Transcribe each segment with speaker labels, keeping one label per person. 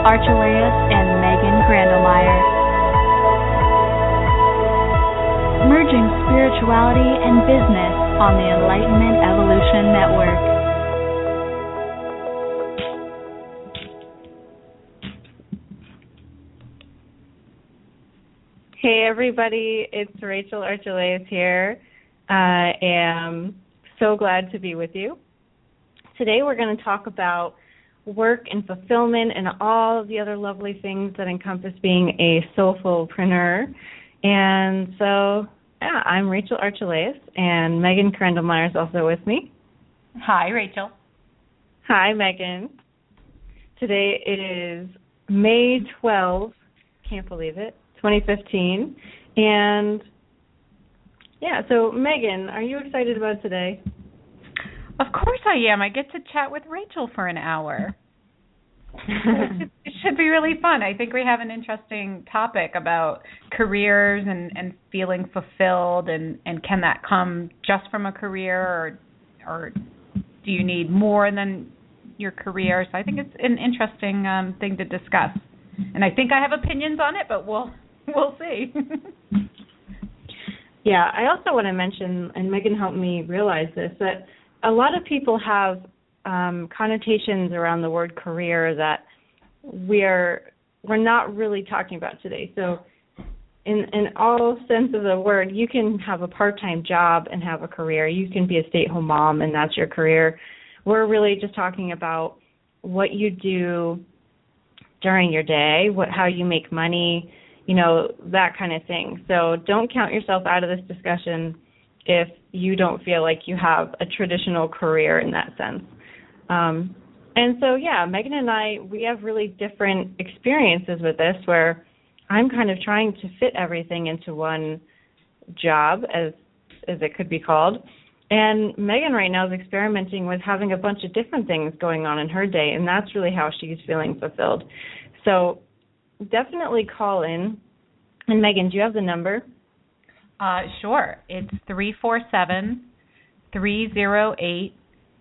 Speaker 1: Archelaus and Megan Grandelmeyer. Merging spirituality and business on the Enlightenment Evolution Network.
Speaker 2: Hey everybody, it's Rachel Archelaus here. I am so glad to be with you. Today we're going to talk about work and fulfillment and all of the other lovely things that encompass being a soulfulpreneur. And so, yeah, I'm Rachel Archelaus, and Megan Krendelmeyer is also with me.
Speaker 3: Hi, Rachel.
Speaker 2: Hi, Megan. Today it is May 12th, can't believe it, 2015. And yeah, so Megan, are you excited about today?
Speaker 3: Of course I am. I get to chat with Rachel for an hour. it, should, it should be really fun. I think we have an interesting topic about careers and and feeling fulfilled and and can that come just from a career or or do you need more than your career? So I think it's an interesting um thing to discuss. And I think I have opinions on it, but we'll we'll see.
Speaker 2: yeah, I also want to mention and Megan helped me realize this that a lot of people have um, connotations around the word career that we're we're not really talking about today. So, in in all sense of the word, you can have a part-time job and have a career. You can be a stay-at-home mom and that's your career. We're really just talking about what you do during your day, what how you make money, you know, that kind of thing. So, don't count yourself out of this discussion if you don't feel like you have a traditional career in that sense. Um, and so, yeah, Megan and I, we have really different experiences with this where I'm kind of trying to fit everything into one job, as as it could be called. And Megan right now is experimenting with having a bunch of different things going on in her day, and that's really how she's feeling fulfilled. So definitely call in. And Megan, do you have the number?
Speaker 3: Uh, sure. It's three four seven three zero eight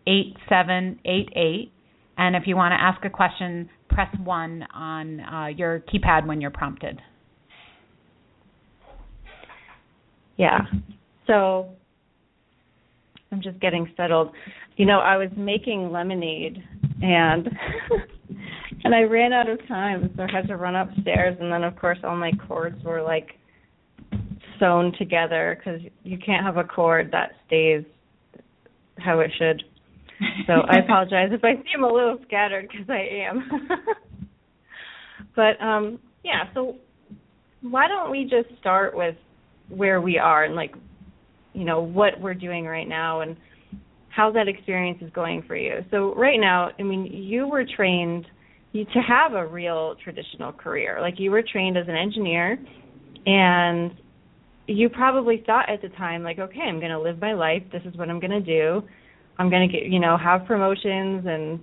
Speaker 3: eight seven eight eight. And if you want to ask a question, press one on uh, your keypad when you're prompted.
Speaker 2: Yeah. So I'm just getting settled. You know, I was making lemonade and and I ran out of time, so I had to run upstairs and then of course all my cords were like sewn together because you can't have a cord that stays how it should. So I apologize if I seem a little scattered because I am. but um yeah, so why don't we just start with where we are and like you know what we're doing right now and how that experience is going for you. So right now, I mean, you were trained to have a real traditional career. Like you were trained as an engineer and you probably thought at the time like okay i'm going to live my life this is what i'm going to do. I'm going to get you know have promotions and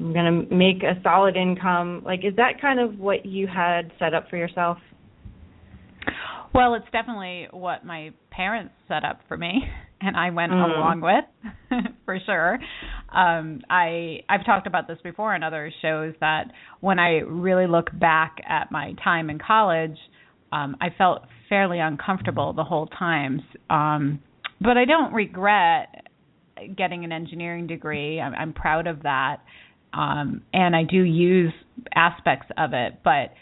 Speaker 2: i'm going to make a solid income. Like is that kind of what you had set up for yourself?
Speaker 3: Well it's definitely what my parents set up for me and i went
Speaker 2: Mm.
Speaker 3: along with for sure. Um i i've talked about this before in other shows that when i really look back at my time in college um i felt fairly uncomfortable the whole time. Um, but I don't regret getting an engineering degree. I'm, I'm proud of that, um, and I do use aspects of it. But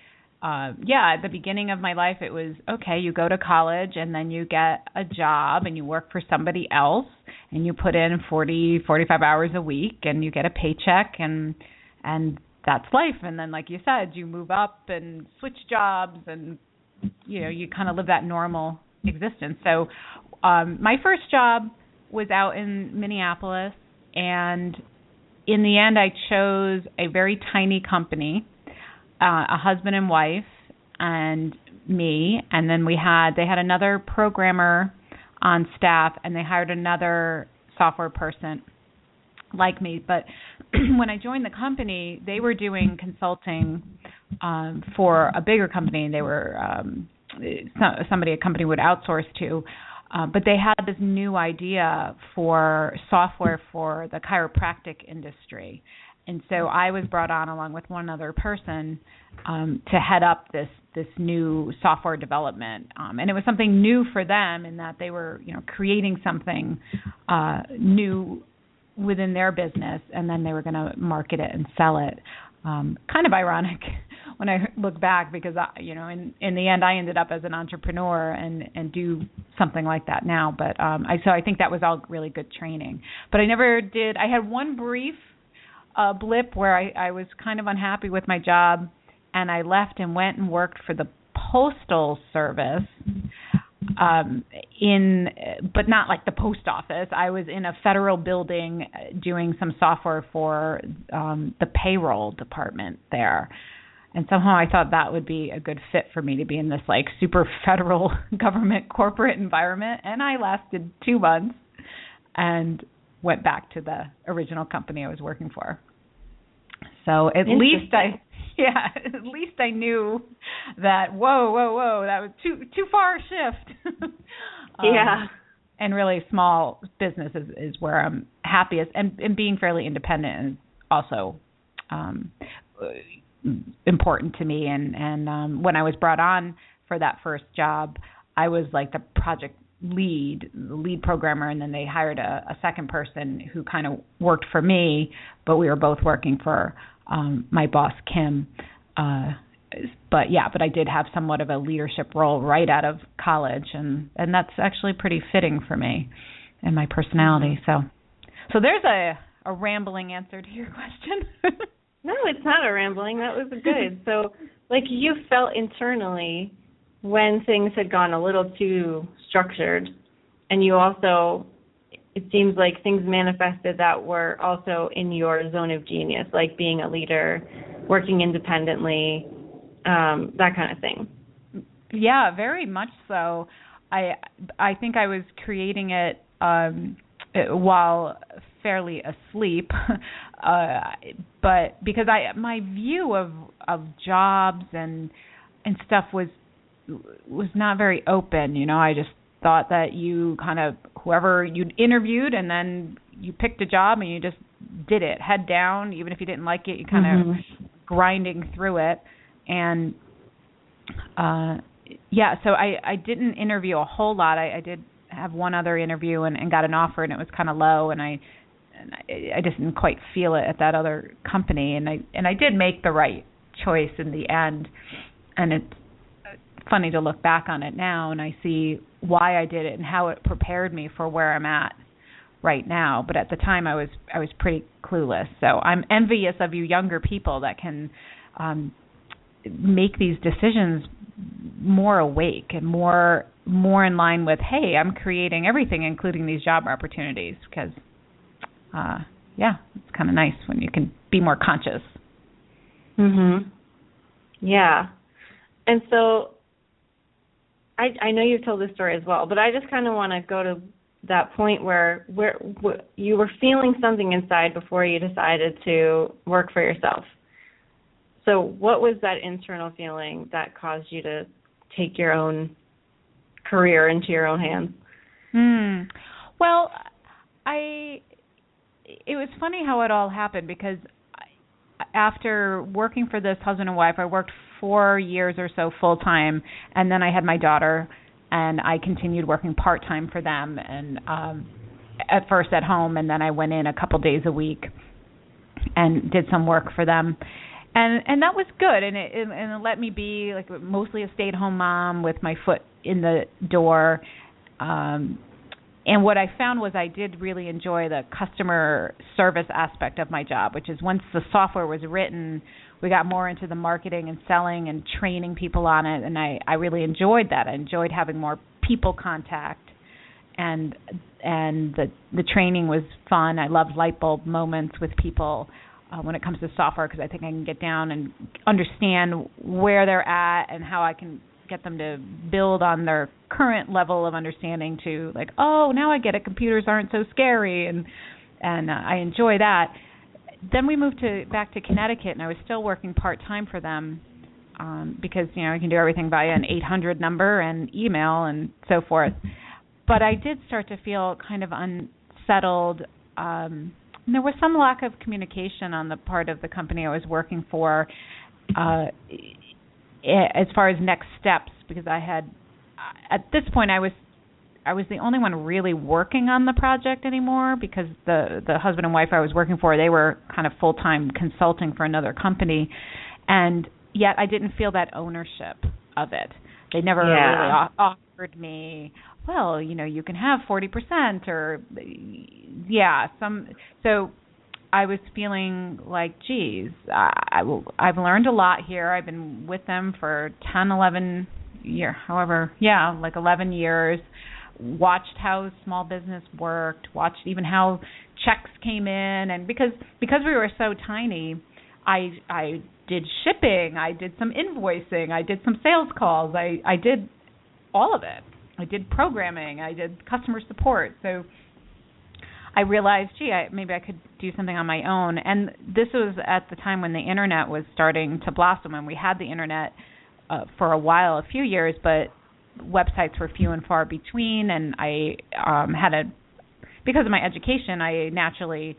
Speaker 3: uh, yeah, at the beginning of my life, it was okay. You go to college, and then you get a job, and you work for somebody else, and you put in 40, 45 hours a week, and you get a paycheck, and and that's life. And then, like you said, you move up and switch jobs and you know you kind of live that normal existence. So um my first job was out in minneapolis and in the end i chose a very tiny company uh a husband and wife and me. And then we had they had another programmer on staff and they hired another software person like me. But when i joined the company they were doing consulting um, for a bigger company. They were um, somebody a company would outsource to, uh, but they had this new idea for software for the chiropractic industry, and so I was brought on along with one other person um, to head up this this new software development, um, and it was something new for them in that they were you know creating something uh, new within their business, and then they were going to market it and sell it. Um, kind of ironic when I look back because I, you know in in the end I ended up as an entrepreneur and and do something like that now. But um, I so I think that was all really good training. But I never did. I had one brief uh, blip where I I was kind of unhappy with my job and I left and went and worked for the postal service um in but not like the post office. I was in a federal building uh, doing some software for um the payroll department there. And somehow i thought that would be a good fit for me to be in this like super federal government corporate environment. And i lasted 2 months and went back to the original company i was working for. So at least i yeah, at least I knew that. Whoa, whoa, whoa! That was too too far a shift.
Speaker 2: um, yeah.
Speaker 3: And really, small business is, is where I'm happiest, and and being fairly independent is also um, important to me. And and um, when I was brought on for that first job, I was like the project lead, the lead programmer, and then they hired a, a second person who kind of worked for me, but we were both working for um, my boss Kim. Uh, but yeah, but I did have somewhat of a leadership role right out of college, and and that's actually pretty fitting for me and my personality. Mm-hmm. So, so there's a a rambling answer to your question.
Speaker 2: no, it's not a rambling. That was good. So, like you felt internally when things had gone a little too structured, and you also it seems like things manifested that were also in your zone of genius, like being a leader, working independently, um, that kind of thing.
Speaker 3: Yeah, very much so. I I think I was creating it um, while fairly asleep, uh, but because I my view of of jobs and and stuff was was not very open. You know, I just thought that you kind of whoever you interviewed and then you picked a job and you just did it head down even if you didn't like it you kind mm-hmm. of grinding through it. And uh yeah so i i didn't interview a whole lot. I i did have one other interview and, and got an offer and it was kind of low and i and I, I just didn't quite feel it at that other company. And i and i did make the right choice in the end. And it's funny to look back on it now and I see why I did it and how it prepared me for where I'm at right now. But at the time I was I was pretty clueless. So I'm envious of you younger people that can um make these decisions more awake and more more in line with hey i'm creating everything including these job opportunities because uh yeah it's kind of nice when you can be more conscious
Speaker 2: mhm yeah and so I I know you've told this story as well, but I just kind of want to go to that point where where, where you were feeling something inside before you decided to work for yourself. So, what was that internal feeling that caused you to take your own career into your own hands?
Speaker 3: Hmm. Well, I it was funny how it all happened because after working for this husband and wife, I worked four years or so full time, and then I had my daughter, and I continued working part time for them, and um, at first at home, and then I went in a couple days a week and did some work for them. And and that was good, and it and it let me be like mostly a stay at home mom with my foot in the door, um, and what I found was I did really enjoy the customer service aspect of my job, which is once the software was written, we got more into the marketing and selling and training people on it, and I I really enjoyed that. I enjoyed having more people contact, and and the the training was fun. I loved light bulb moments with people. Uh, when it comes to software, because I think I can get down and understand where they're at and how I can get them to build on their current level of understanding to like oh now i get it computers aren't so scary and and uh, i enjoy that. Then we moved to back to connecticut and i was still working part time for them um because you know i can do everything via an 800 number and email and so forth. But i did start to feel kind of unsettled um there was some lack of communication on the part of the company I was working for. Uh as far as next steps because I had at this point I was I was the only one really working on the project anymore because the the husband and wife I was working for they were kind of full-time consulting for another company and yet I didn't feel that ownership of it. They never
Speaker 2: yeah.
Speaker 3: really offered me well, you know, you can have 40% or yeah, some so I was feeling like, geez, I, I I've learned a lot here. I've been with them for 10, 11 year, however, yeah, like 11 years. Watched how small business worked. Watched even how checks came in, and because because we were so tiny, I I did shipping. I did some invoicing. I did some sales calls. I I did all of it. I did programming. I did customer support. So I realized, gee, I, maybe I could do something on my own. And this was at the time when the internet was starting to blossom, and we had the internet uh, for a while, a few years, but websites were few and far between. And I um, had a, because of my education, I naturally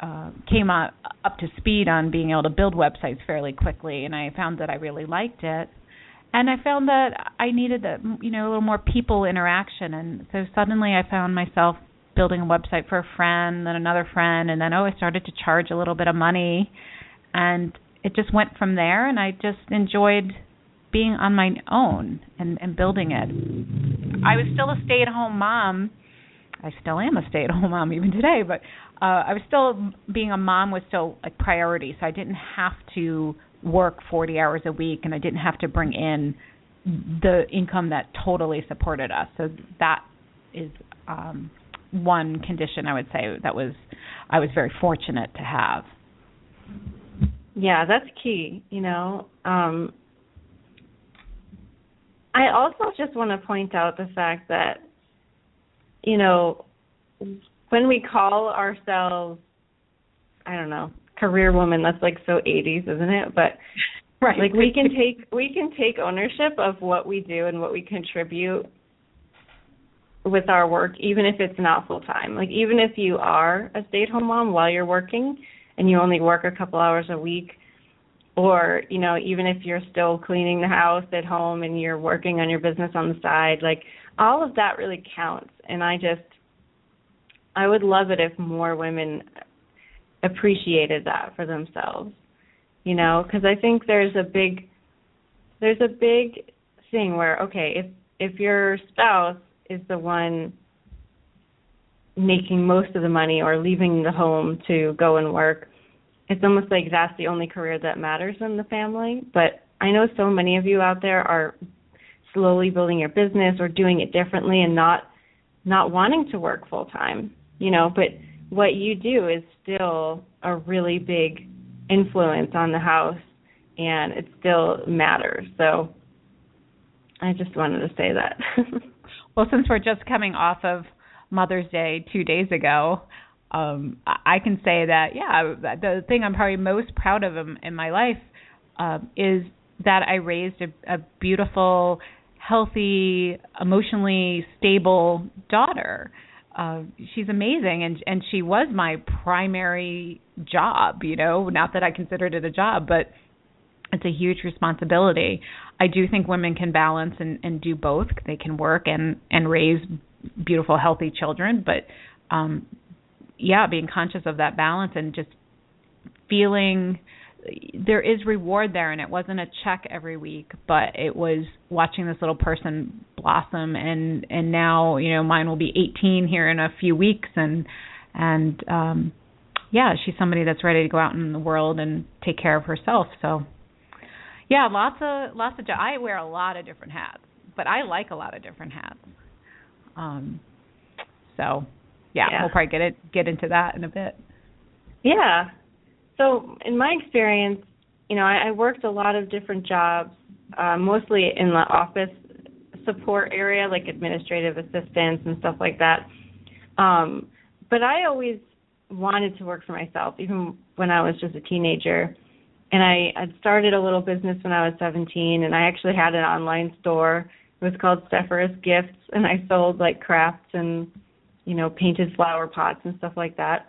Speaker 3: uh, came up, up to speed on being able to build websites fairly quickly, and I found that I really liked it and I found that I needed a you know a little more people interaction, and so suddenly I found myself building a website for a friend, then another friend, and then oh I started to charge a little bit of money, and it just went from there, and I just enjoyed being on my own and and building it. I was still a stay-at-home mom. I still am a stay-at-home mom even today, but uh I was still being a mom was still a priority, so I didn't have to work 40 hours a week and I didn't have to bring in the income that totally supported us. So that is um one condition I would say that was I was very fortunate to have.
Speaker 2: Yeah, that's key, you know. Um I also just want to point out the fact that you know when we call ourselves I don't know, career woman that's like so 80s isn't it but
Speaker 3: right
Speaker 2: like we can take we can take ownership of what we do and what we contribute with our work even if it's not full time like even if you are a stay at home mom while you're working and you only work a couple hours a week or you know even if you're still cleaning the house at home and you're working on your business on the side like all of that really counts. And i just i would love it if more women appreciated that for themselves you know because i think there's a big there's a big thing where okay if if your spouse is the one making most of the money or leaving the home to go and work it's almost like that's the only career that matters in the family but i know so many of you out there are slowly building your business or doing it differently and not not wanting to work full time you know but what you do is still a really big influence on the house and it still matters. So I just wanted to say that.
Speaker 3: well, since we're just coming off of Mother's Day 2 days ago, um I can say that yeah, the thing I'm probably most proud of in, in my life uh, is that I raised a, a beautiful, healthy, emotionally stable daughter. Uh she's amazing and and she was my primary job you know? Not that i considered it a job but it's a huge responsibility. I do think women can balance and and do both. They can work and and raise beautiful healthy children but um yeah being conscious of that balance and just feeling there is reward there and it wasn't a check every week but it was watching this little person blossom and and now you know mine will be 18 here in a few weeks and and um yeah she's somebody that's ready to go out in the world and take care of herself so yeah lots of lots of i wear a lot of different hats but i like a lot of different hats um so yeah, yeah. we'll probably get it get into that in a bit
Speaker 2: yeah so, in my experience, you know, I, I worked a lot of different jobs, uh, mostly in the office support area, like administrative assistants and stuff like that. Um, but I always wanted to work for myself, even when I was just a teenager. And I had started a little business when I was 17, and I actually had an online store. It was called Sephiroth Gifts, and I sold like crafts and, you know, painted flower pots and stuff like that.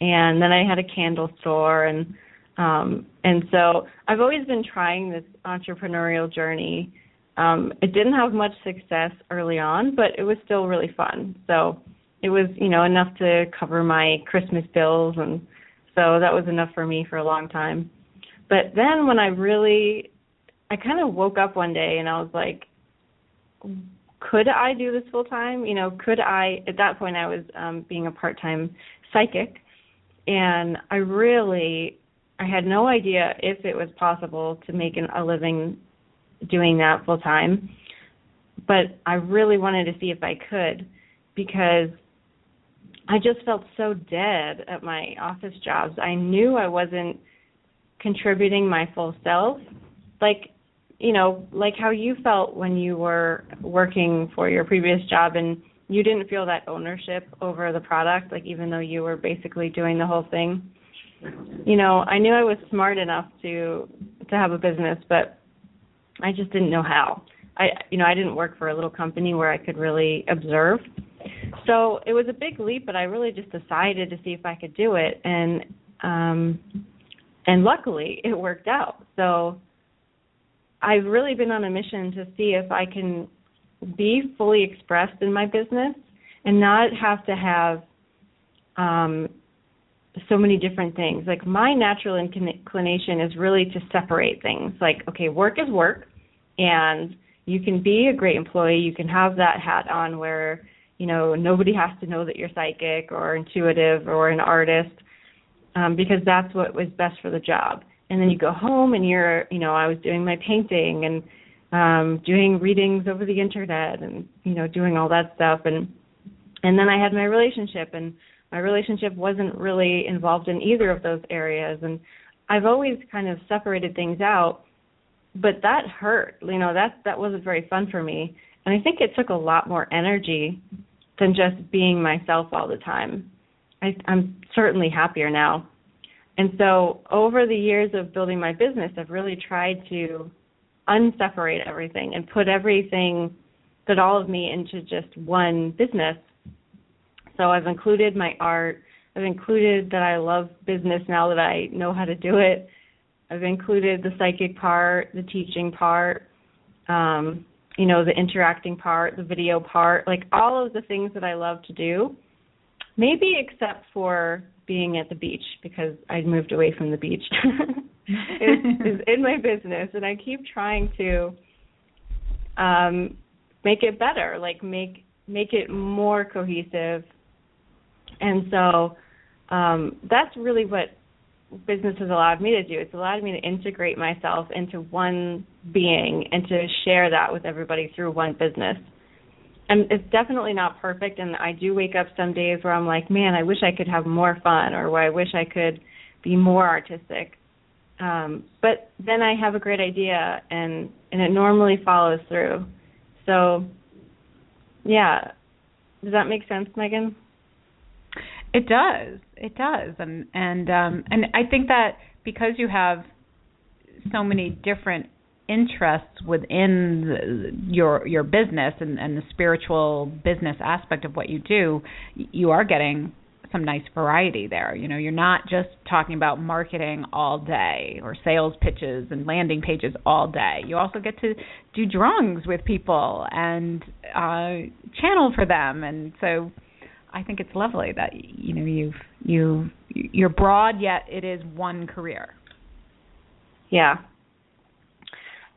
Speaker 2: and then I had a candle store and um and so I've always been trying this entrepreneurial journey. Um it didn't have much success early on, but it was still really fun. So it was, you know, enough to cover my Christmas bills and so that was enough for me for a long time. But then when I really I kind of woke up one day and I was like could I do this full time? You know, could I at that point I was um being a part-time psychic and I really I had no idea if it was possible to make an, a living doing that full time. But I really wanted to see if I could because I just felt so dead at my office jobs. I knew I wasn't contributing my full self. Like, you know, like how you felt when you were working for your previous job and you didn't feel that ownership over the product, like even though you were basically doing the whole thing. You know, I knew I was smart enough to to have a business, but I just didn't know how. I you know, I didn't work for a little company where I could really observe. So it was a big leap, but I really just decided to see if I could do it and um and luckily it worked out. So I've really been on a mission to see if I can be fully expressed in my business and not have to have um so many different things. Like my natural inclination is really to separate things. Like okay, work is work and you can be a great employee, you can have that hat on where you know nobody has to know that you're psychic or intuitive or an artist um because that's what was best for the job. And then you go home and you're, you know, I was doing my painting and um doing readings over the internet and you know doing all that stuff. And and then I had my relationship and my relationship wasn't really involved in either of those areas. And I've always kind of separated things out but that hurt. You know that that wasn't very fun for me. And I think it took a lot more energy than just being myself all the time I I'm certainly happier now and so over the years of building my business I've really tried to unseparate everything and put everything put all of me into just one business. So I've included my art. I've included that I love business now that I know how to do it. I've included the psychic part, the teaching part, um, you know, the interacting part, the video part, like all of the things that I love to do. Maybe except for being at the beach because I moved away from the beach. is, is in my business, and I keep trying to um, make it better, like make make it more cohesive. And so um, that's really what business has allowed me to do. It's allowed me to integrate myself into one being and to share that with everybody through one business. And it's definitely not perfect and I do wake up some days where I'm like, man, I wish I could have more fun or I wish I could be more artistic um, but then I have a great idea and and it normally follows through. So yeah. Does that make sense, Megan?
Speaker 3: It does. It does. And and um and I think that because you have so many different interests within the, your your business and, and the spiritual business aspect of what you do, you are getting some nice variety there. You know, you're not just talking about marketing all day or sales pitches and landing pages all day. You also get to do drawings with people and uh channel for them and so I think it's lovely that you know you've you you're broad yet it is one career.
Speaker 2: Yeah.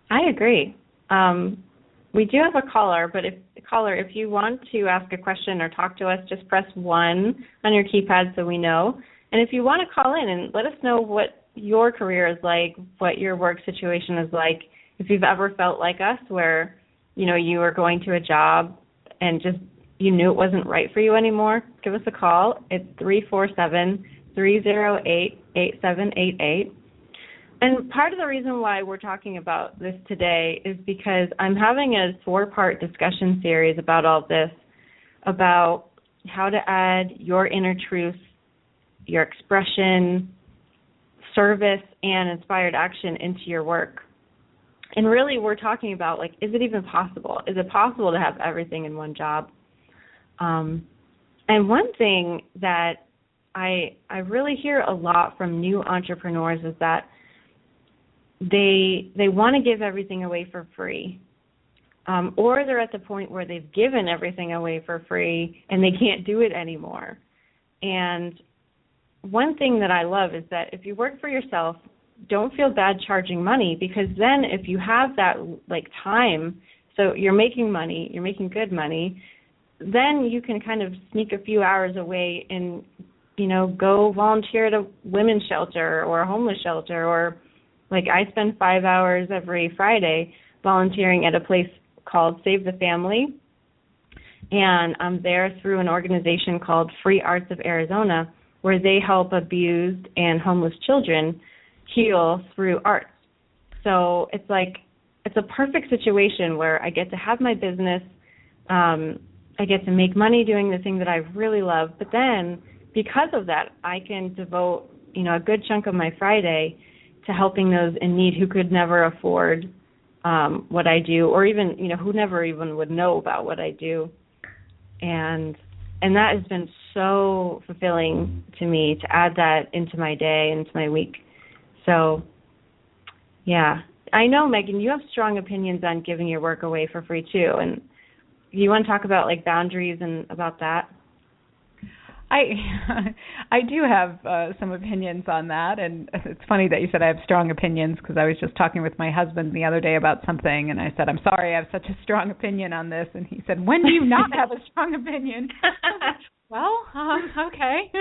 Speaker 2: I agree. Um we do have a caller, but if caller, if you want to ask a question or talk to us, just press one on your keypad so we know. And if you want to call in and let us know what your career is like, what your work situation is like, if you've ever felt like us where, you know, you were going to a job and just you knew it wasn't right for you anymore, give us a call. It's three four seven three zero eight eight seven eight eight. And part of the reason why we're talking about this today is because I'm having a four part discussion series about all this, about how to add your inner truth, your expression, service, and inspired action into your work. And really, we're talking about like, is it even possible? Is it possible to have everything in one job? Um, and one thing that I I really hear a lot from new entrepreneurs is that they they want to give everything away for free. Um, or they're at the point where they've given everything away for free and they can't do it anymore. And one thing that I love is that if you work for yourself, don't feel bad charging money because then if you have that like time, so you're making money, you're making good money, then you can kind of sneak a few hours away and you know go volunteer at a women's shelter or a homeless shelter or like I spend 5 hours every Friday volunteering at a place called Save the Family and I'm there through an organization called Free Arts of Arizona where they help abused and homeless children heal through art. So it's like it's a perfect situation where I get to have my business, um, I get to make money doing the thing that I really love, but then because of that, I can devote you know a good chunk of my Friday to helping those in need who could never afford um, what I do, or even you know who never even would know about what I do, and and that has been so fulfilling to me to add that into my day into my week. So, yeah, I know Megan, you have strong opinions on giving your work away for free too, and you want to talk about like boundaries and about that.
Speaker 3: I I do have uh, some opinions on that, and it's funny that you said I have strong opinions because I was just talking with my husband the other day about something, and I said I'm sorry I have such a strong opinion on this, and he said When do you not have a strong opinion? well, um, okay,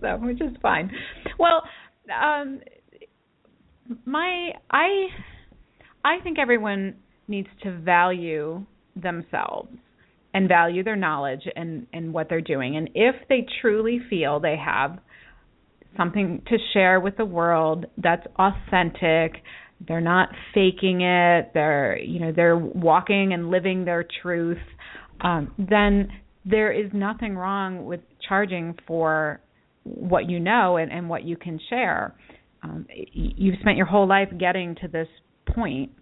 Speaker 3: so which is fine. Well, um, my I I think everyone needs to value themselves and value their knowledge and and what they're doing. And if they truly feel they have something to share with the world that's authentic they're not faking it they're you know they're walking and living their truth um, then there is nothing wrong with charging for what you know and, and what you can share. Um, you've spent your whole life getting to this point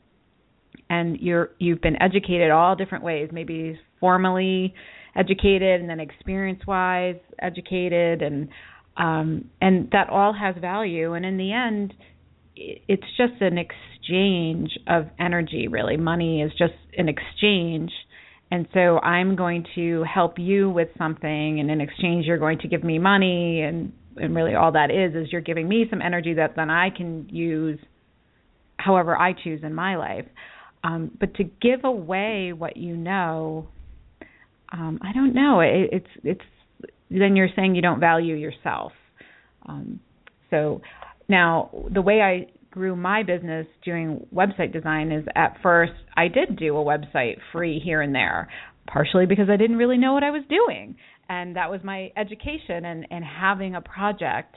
Speaker 3: and you're you've been educated all different ways maybe formally educated and then experience wise educated and um and that all has value. And in the end it's just an exchange of energy really. Money is just an exchange. And so i'm going to help you with something and in exchange you're going to give me money and and really all that is is you're giving me some energy that then i can use however i choose in my life um, but to give away what you know, um, I don't know. It, it's it's then you're saying you don't value yourself. Um, so now the way I grew my business doing website design is at first I did do a website free here and there, partially because I didn't really know what I was doing, and that was my education and and having a project.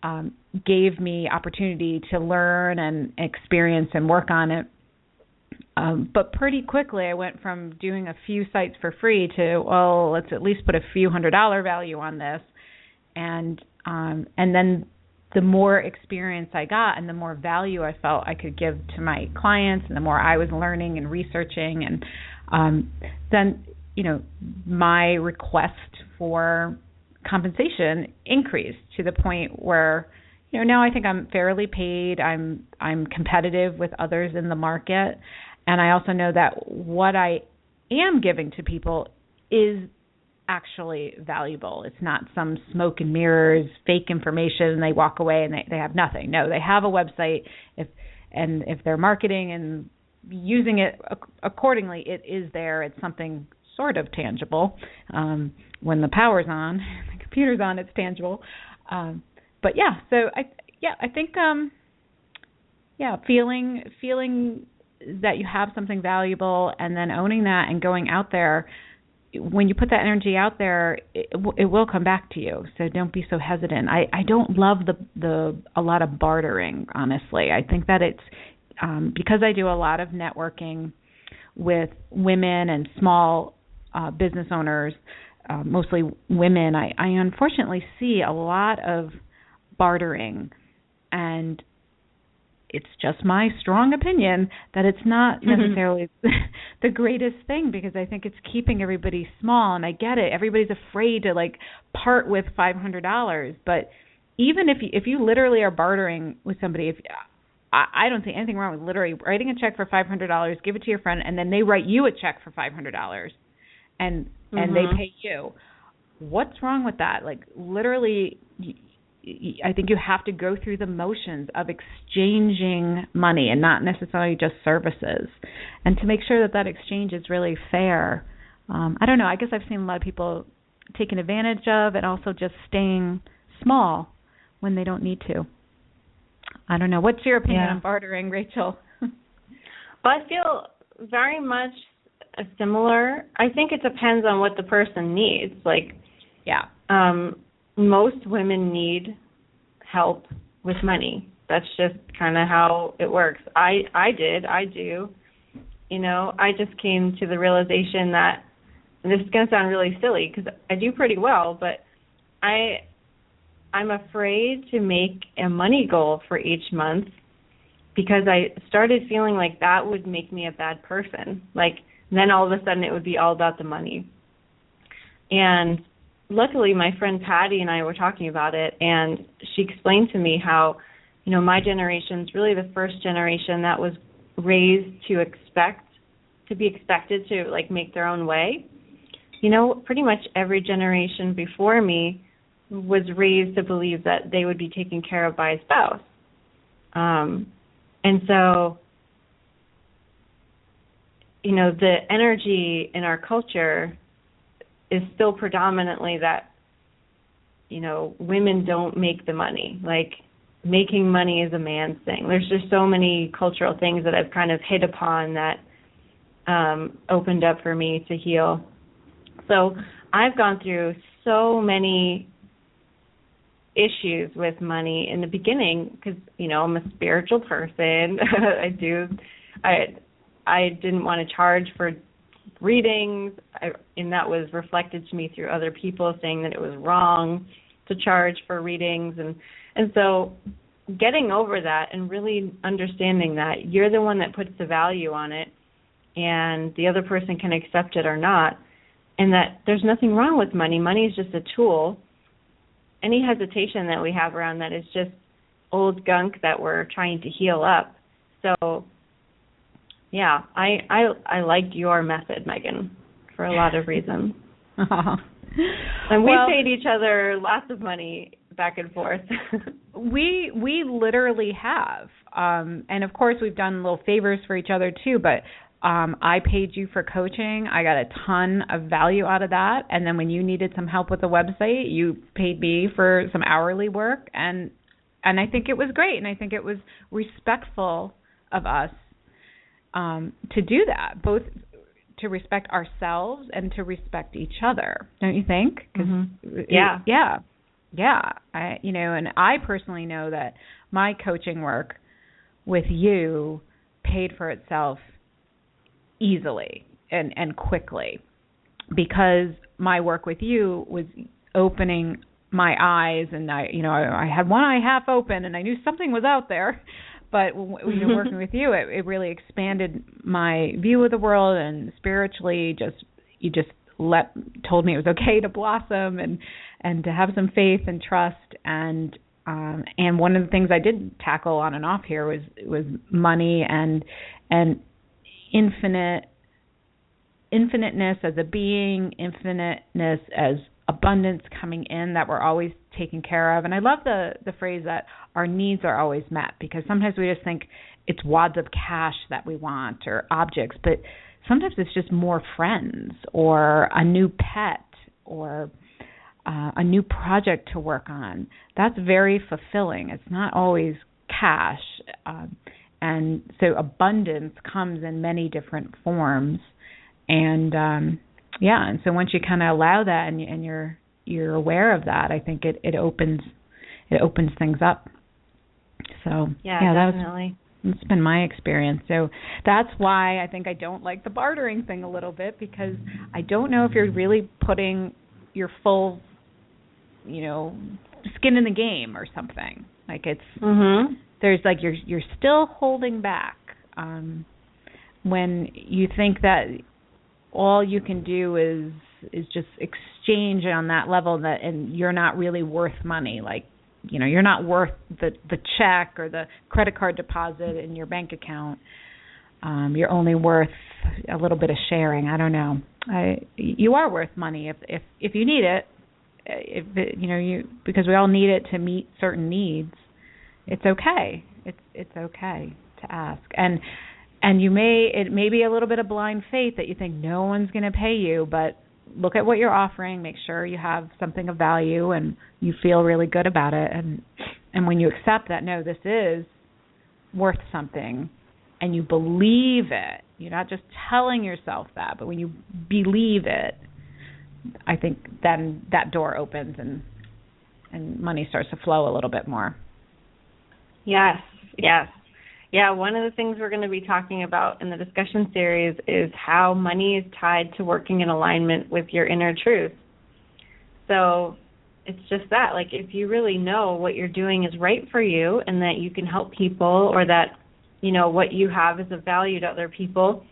Speaker 3: Um, gave me opportunity to learn and experience and work on it um, but pretty quickly, I went from doing a few sites for free to well, let's at least put a few hundred dollar value on this, and um, and then the more experience I got and the more value I felt I could give to my clients, and the more I was learning and researching, and um, then you know my request for compensation increased to the point where you know now I think I'm fairly paid. I'm I'm competitive with others in the market and I also know that what I am giving to people is actually valuable. It's not some smoke and mirrors, fake information, and they walk away and they, they have nothing. No, they have a website. If and if they're marketing and using it accordingly, it is there. It's something sort of tangible. Um, when the power's on, the computer's on, it's tangible. Um, but yeah, so I yeah I think um, yeah feeling feeling that you have something valuable and then owning that and going out there when you put that energy out there it, it will come back to you. So don't be so hesitant. I i don't love the the a lot of bartering honestly. I think that it's um because i do a lot of networking with women and small uh business owners uh, mostly women i i unfortunately see a lot of bartering and it's just my strong opinion that it's not
Speaker 2: Mm-hmm.
Speaker 3: necessarily the greatest thing because I think it's keeping everybody small and I get it. Everybody's afraid to like part with $500, but even if you, if you literally are bartering with somebody if I, I don't see anything wrong with literally writing a check for $500, give it to your friend and then they write you a check for $500 and and they
Speaker 2: Mhm.
Speaker 3: pay you. What's wrong with that? Like literally I think you have to go through the motions of exchanging money and not necessarily just services, and to make sure that that exchange is really fair. Um, I don't know. I guess I've seen a lot of people taken advantage of, and also just staying small when they don't need to. I don't know. What's your opinion
Speaker 2: Yeah.
Speaker 3: on bartering, Rachel?
Speaker 2: Well, I feel very much similar. I think it depends on what the person needs. Like,
Speaker 3: yeah.
Speaker 2: um, most women need help with money. That's just kind of how it works. I I did. I do. You know, I just came to the realization that this is going to sound really silly because I do pretty well, but I I'm afraid to make a money goal for each month because I started feeling like that would make me a bad person. Like then all of a sudden it would be all about the money. And luckily my friend Patty and I were talking about it and she explained to me how you know my generation's really the first generation that was raised to expect to be expected to like make their own way. You know, pretty much every generation before me was raised to believe that they would be taken care of by a spouse. Um and so you know, the energy in our culture is still predominantly that you know women don't make the money. Like making money is a man's thing. There's just so many cultural things that i've kind of hit upon that um opened up for me to heal. So i've gone through so many issues with money in the beginning because you know i'm a spiritual person. I do i i didn't want to charge for readings. I, and that was reflected to me through other people saying that it was wrong to charge for readings. And and so getting over that and really understanding that you're the one that puts the value on it and the other person can accept it or not and that there's nothing wrong with money. Money is just a tool. Any hesitation that we have around that is just old gunk that we're trying to heal up. So yeah, I I I liked your method, Megan, for a lot of reasons. and we
Speaker 3: Well-
Speaker 2: paid each other lots of money back and forth.
Speaker 3: we we literally have um and of course we've done little favors for each other too but um I paid you for coaching. I got a ton of value out of that and then when you needed some help with the website, you paid me for some hourly work and and I think it was great and I think it was respectful of us um to do that both to respect ourselves and to respect each other. Don't you think? 'Cause
Speaker 2: Mhm.
Speaker 3: it-
Speaker 2: Yeah.
Speaker 3: yeah yeah i you know and i personally know that my coaching work with you paid for itself easily and and quickly because my work with you was opening my eyes and i you know i, I had one eye half open and i knew something was out there but when you know working with you it, it really expanded my view of the world and spiritually just you just let told me it was okay to blossom and and to have some faith and trust. And um and one of the things I did tackle on and off here was was money and and infinite infiniteness as a being, infiniteness as abundance coming in that we're always taken care of. And I love the the phrase that our needs are always met because sometimes we just think it's wads of cash that we want or objects, but sometimes it's just more friends or a new pet or uh, a new project to work on. That's very fulfilling. It's not always cash. Um, and so abundance comes in many different forms. And um, yeah, and so once you kind of allow that and, and you're you're aware of that, I think it it opens it opens things up. So
Speaker 2: yeah,
Speaker 3: yeah that was it's been my experience. So that's why I think I don't like the bartering thing a little bit because I don't know if you're really putting your full, you know, skin in the game or something. Like it's
Speaker 2: Mhm.
Speaker 3: there's like you're you're still holding back um when you think that all you can do is is just exchange on that level that and you're not really worth money. Like you know you're not worth the the check or the credit card deposit in your bank account. Um you're only worth a little bit of sharing. I don't know. I you are worth money if if if you need it. If it, you know you because we all need it to meet certain needs. It's okay. It's it's okay to ask. And and you may it may be a little bit of blind faith that you think no one's going to pay you but look at what you're offering make sure you have something of value and you feel really good about it. And and when you accept that no this is worth something and you believe it you're not just telling yourself that but when you believe it i think then that door opens and and money starts to flow a little bit more.
Speaker 2: Yes yes yeah, one of the things we're going to be talking about in the discussion series is how money is tied to working in alignment with your inner truth. So it's just that, like, if you really know what you're doing is right for you and that you can help people or that, you know, what you have is of value to other people,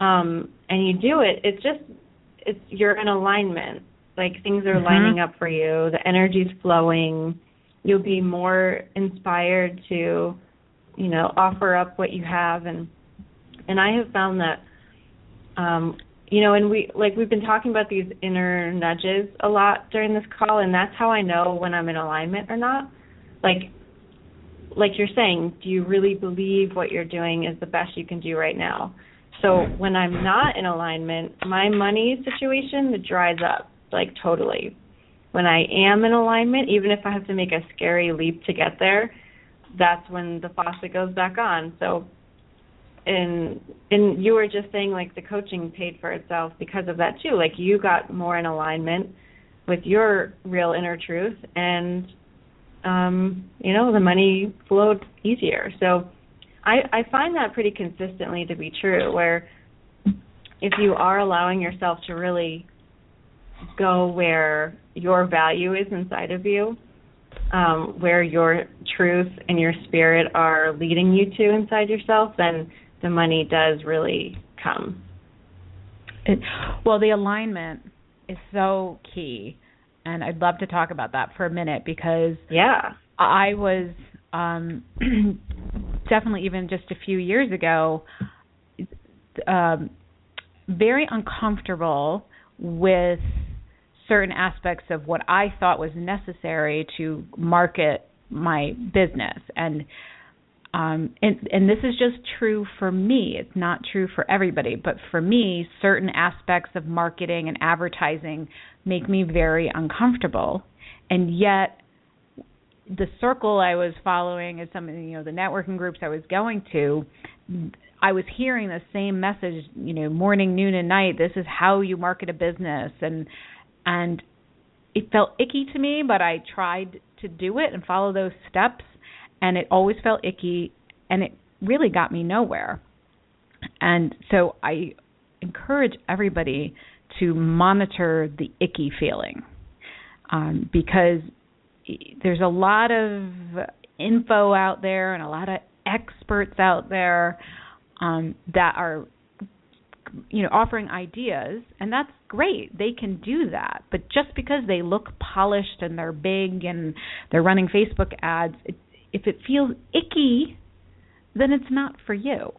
Speaker 2: um, and you do it, it's just, it's, you're in alignment. Like, things are mm-hmm. lining up for you, the energy's flowing, you'll be more inspired to, you know offer up what you have. And and I have found that um you know and we like we've been talking about these inner nudges a lot during this call and that's how I know when I'm in alignment or not. Like like you're saying do you really believe what you're doing is the best you can do right now? So when I'm not in alignment my money situation it dries up like totally. When I am in alignment even if I have to make a scary leap to get there that's when the faucet goes back on. So and and you were just saying like the coaching paid for itself because of that too. Like you got more in alignment with your real inner truth and um you know the money flowed easier. So I I find that pretty consistently to be true where if you are allowing yourself to really go where your value is inside of you um, where your truth and your spirit are leading you to inside yourself, then the money does really come.
Speaker 3: It, well, the alignment is so key, and I'd love to talk about that for a minute because
Speaker 2: yeah,
Speaker 3: I was um, definitely even just a few years ago um, very uncomfortable with certain aspects of what I thought was necessary to market my business. And um and and this is just true for me. It's not true for everybody but for me certain aspects of marketing and advertising make me very uncomfortable. And yet the circle I was following and some you know the networking groups I was going to I was hearing the same message, you know, morning, noon, and night. This is how you market a business, and and it felt icky to me, but I tried to do it and follow those steps, and it always felt icky, and it really got me nowhere. And so I encourage everybody to monitor the icky feeling um, because there's a lot of info out there and a lot of experts out there um, that are you know offering ideas and that's great. They can do that. But just because they look polished and they're big and they're running facebook ads it, if it feels icky then it's not for you.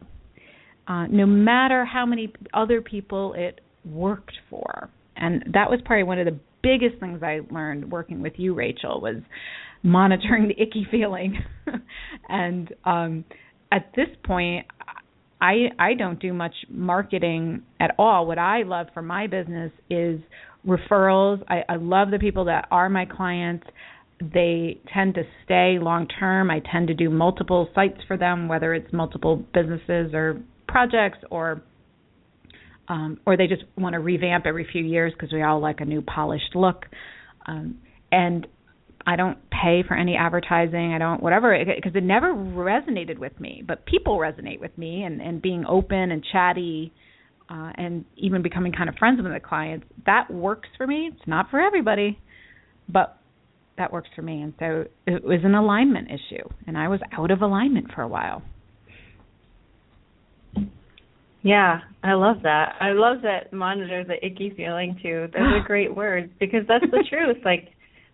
Speaker 3: Uh, no matter how many other people it worked for. And that was probably one of the biggest things i learned working with you rachel was monitoring the icky feeling. And um at this point I I don't do much marketing at all. What I love for my business is referrals. I, I love the people that are my clients. They tend to stay long term. I tend to do multiple sites for them, whether it's multiple businesses or projects or um, or they just want to revamp every few years because we all like a new polished look. Um, and I don't pay for any advertising. I don't whatever because it never resonated with me. But people resonate with me, and and being open and chatty, uh, and even becoming kind of friends with the clients that works for me. It's not for everybody, but that works for me. And so it was an alignment issue, and I was out of alignment for a while.
Speaker 2: Yeah, I love that. I love that monitor the icky feeling too. Those are great words because that's the truth. Like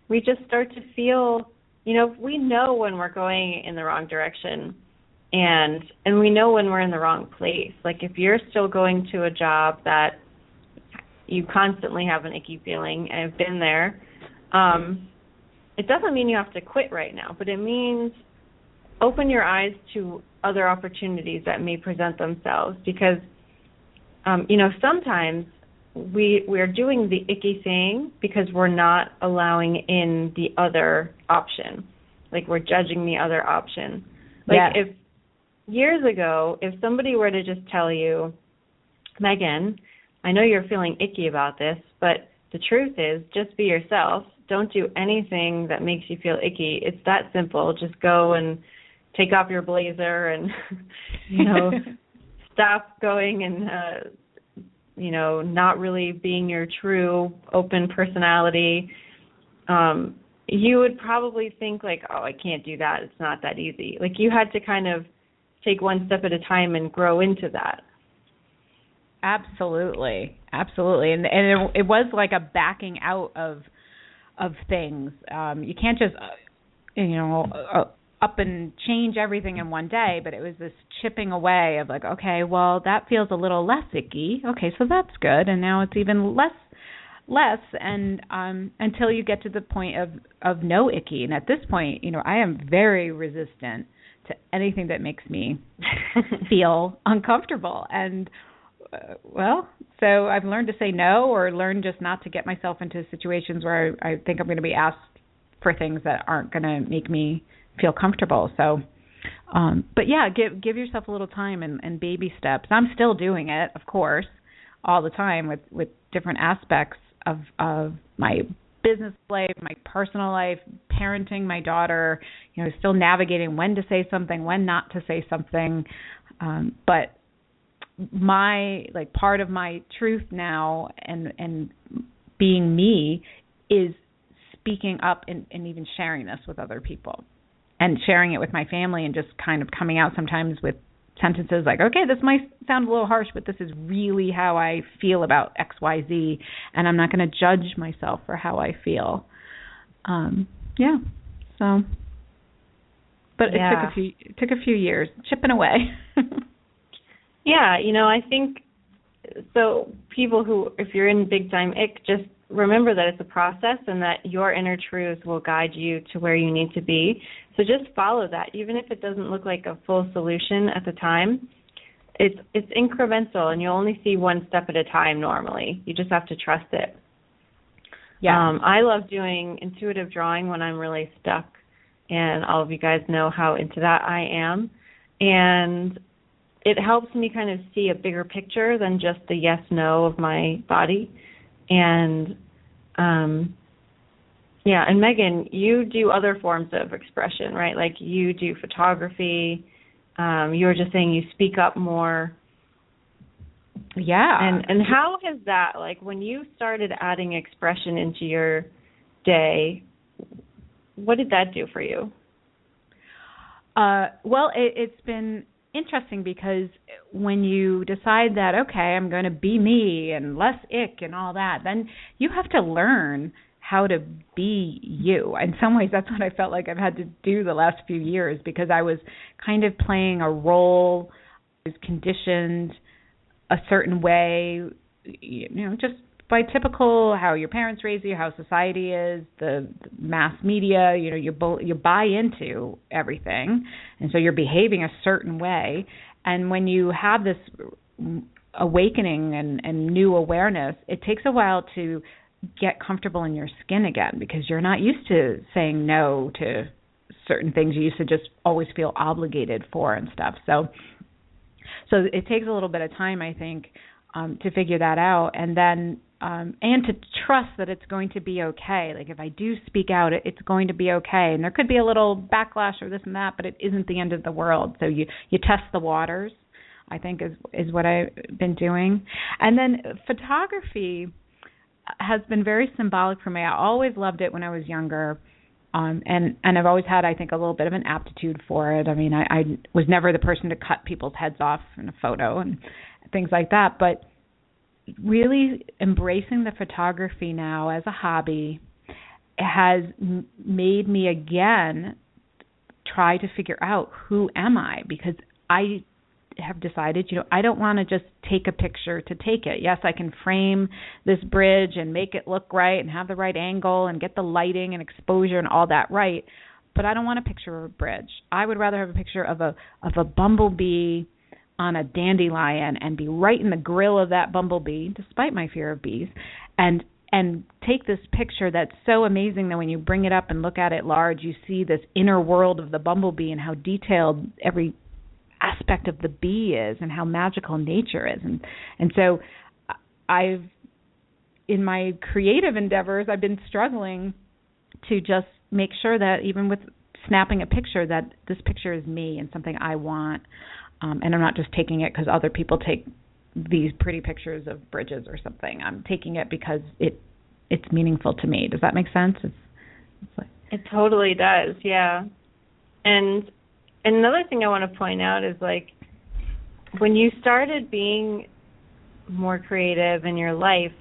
Speaker 2: we just start to feel, you know, we know when we're going in the wrong direction and and we know when we're in the wrong place. Like if you're still going to a job that you constantly have an icky feeling, and I've been there, um, it doesn't mean you have to quit right now, but it means open your eyes to other opportunities that may present themselves because um, you know sometimes we we're doing the icky thing because we're not allowing in the other option. Like we're judging the other option. Like
Speaker 3: yes.
Speaker 2: if years ago if somebody were to just tell you megan i know you're feeling icky about this but the truth is just be yourself. Don't do anything that makes you feel icky. It's that simple. Just go and take off your blazer and you know stop going and uh you know not really being your true open personality um you would probably think like oh i can't do that. It's not that easy. Like you had to kind of take one step at a time and grow into that.
Speaker 3: Absolutely. Absolutely. And and it, it was like a backing out of of things. Um you can't just uh, you know uh, up and change everything in one day, but it was this chipping away of like, okay, well, that feels a little less icky. Okay, so that's good, and now it's even less less. And um until you get to the point of of no icky. And at this point you know i am very resistant to anything that makes me feel uncomfortable. And uh, well so i've learned to say no or learned just not to get myself into situations where i, I think i'm going to be asked for things that aren't going to make me feel comfortable. So, um, but yeah, give give yourself a little time and, and baby steps. I'm still doing it, of course, all the time with with different aspects of of my business life, my personal life, parenting my daughter. You know, still navigating when to say something, when not to say something. Um, but my like part of my truth now and and being me is speaking up and, and even sharing this with other people and sharing it with my family and just kind of coming out sometimes with sentences like, okay, this might sound a little harsh, but this is really how I feel about XYZ, and I'm not going to judge myself for how I feel. Um, yeah. So, but
Speaker 2: yeah.
Speaker 3: it took a few it took a few years chipping away.
Speaker 2: yeah, you know, I think so. People who, if you're in big time ick, just remember that it's a process and that your inner truth will guide you to where you need to be. So just follow that, even if it doesn't look like a full solution at the time. It's it's incremental, and you'll only see one step at a time. Normally, you just have to trust it.
Speaker 3: Yeah.
Speaker 2: Um, I love doing intuitive drawing when I'm really stuck, and all of you guys know how into that I am. And it helps me kind of see a bigger picture than just the yes no of my body and um yeah and megan you do other forms of expression right? Like you do photography um you were just saying you speak up more.
Speaker 3: Yeah.
Speaker 2: And and how has that like when you started adding expression into your day what did that do for you?
Speaker 3: Uh well it, it's been interesting because when you decide that okay, I'm going to be me and less ick and all that, then you have to learn how to be you. In some ways that's what I felt like I've had to do the last few years because I was kind of playing a role I was conditioned a certain way you know just by typical how your parents raise you, how society is, the, the mass media, you know, you you buy into everything, and so you're behaving a certain way. And when you have this awakening and, and new awareness, it takes a while to get comfortable in your skin again because you're not used to saying no to certain things you used to just always feel obligated for and stuff. So so it takes a little bit of time I think um to figure that out and then um, and to trust that it's going to be okay. Like if I do speak out, it, it's going to be okay. And there could be a little backlash or this and that, but it isn't the end of the world. So you you test the waters. I think is is what I've been doing. And then photography has been very symbolic for me. I always loved it when I was younger. Um, and and I've always had, I think, a little bit of an aptitude for it. I mean, I, I was never the person to cut people's heads off in a photo and things like that, but really embracing the photography now as a hobby has m- made me again try to figure out who am I because I have decided, you know, I don't want to just take a picture to take it. Yes, I can frame this bridge and make it look right and have the right angle and get the lighting and exposure and all that right, but I don't want a picture of a bridge. I would rather have a picture of a of a bumblebee on a dandelion and be right in the grill of that bumblebee despite my fear of bees and and take this picture that's so amazing that when you bring it up and look at it large you see this inner world of the bumblebee and how detailed every aspect of the bee is and how magical nature is and and so I've in my creative endeavors I've been struggling to just make sure that even with snapping a picture that this picture is me and something I want um and I'm not just taking it cuz other people take these pretty pictures of bridges or something. I'm taking it because it it's meaningful to me. Does that make sense? It's,
Speaker 2: it's like, it totally does. Yeah. And and another thing I want to point out is like when you started being more creative in your life,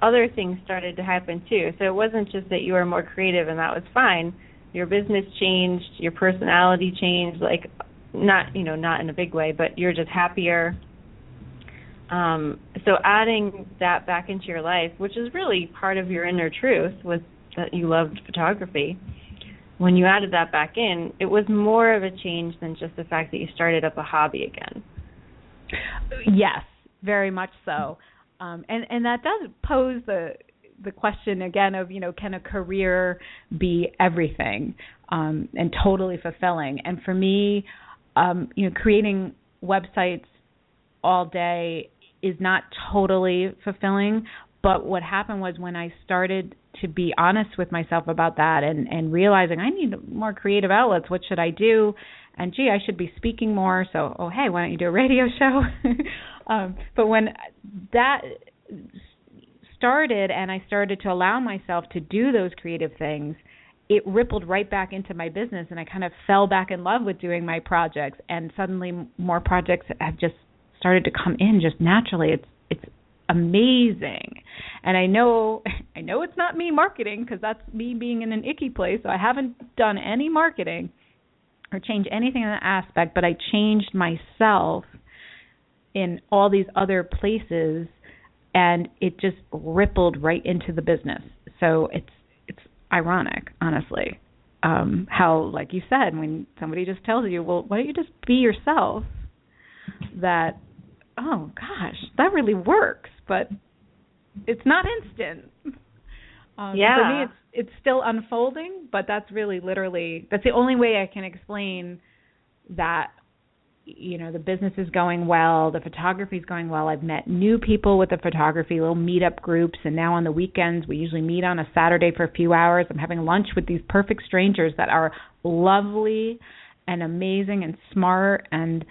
Speaker 2: other things started to happen too. So it wasn't just that you were more creative and that was fine. Your business changed, your personality changed, like not you know, not in a big way, but you're just happier. Um, so adding that back into your life, which is really part of your inner truth, was that you loved photography when you added that back in, it was more of a change than just the fact that you started up a hobby again.
Speaker 3: Yes, very much so. Um, and and that does pose the the question again of you know can a career be everything um, and totally fulfilling? And for me, um, you know, creating websites all day is not totally fulfilling. But what happened was when I started to be honest with myself about that and and realizing I need more creative outlets. What should I do? And gee, I should be speaking more. So, oh hey, why don't you do a radio show? um, but when that started and I started to allow myself to do those creative things, it rippled right back into my business and I kind of fell back in love with doing my projects and suddenly more projects have just started to come in just naturally. It's amazing. And I know I know it's not me marketing because that's me being in an icky place. So I haven't done any marketing or changed anything in that aspect, but I changed myself in all these other places and it just rippled right into the business. So it's it's ironic, honestly. Um how like you said when somebody just tells you, "Well, why don't you just be yourself?" that oh gosh, that really works, but it's not instant. Um,
Speaker 2: yeah.
Speaker 3: For me, it's it's still unfolding, but that's really literally that's the only way I can explain that. You know, the business is going well, the photography is going well. I've met new people with the photography, little meetup groups, and now on the weekends we usually meet on a Saturday for a few hours. I'm having lunch with these perfect strangers that are lovely and amazing and smart and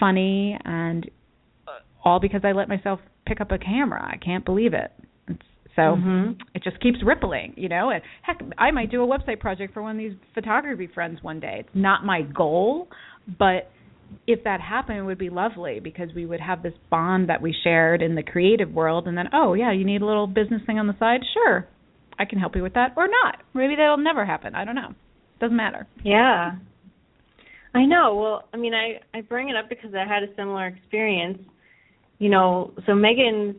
Speaker 3: funny and all because I let myself pick up a camera. I can't believe it. It's, so
Speaker 2: mm-hmm.
Speaker 3: it just keeps rippling, you know. And heck, I might do a website project for one of these photography friends one day. It's not my goal, but if that happened, it would be lovely because we would have this bond that we shared in the creative world. And then, oh yeah, you need a little business thing on the side. Sure, I can help you with that, or not. Maybe that'll never happen. I don't know. Doesn't matter.
Speaker 2: Yeah. I know. Well, I mean, I I bring it up because I had a similar experience you know, so Megan's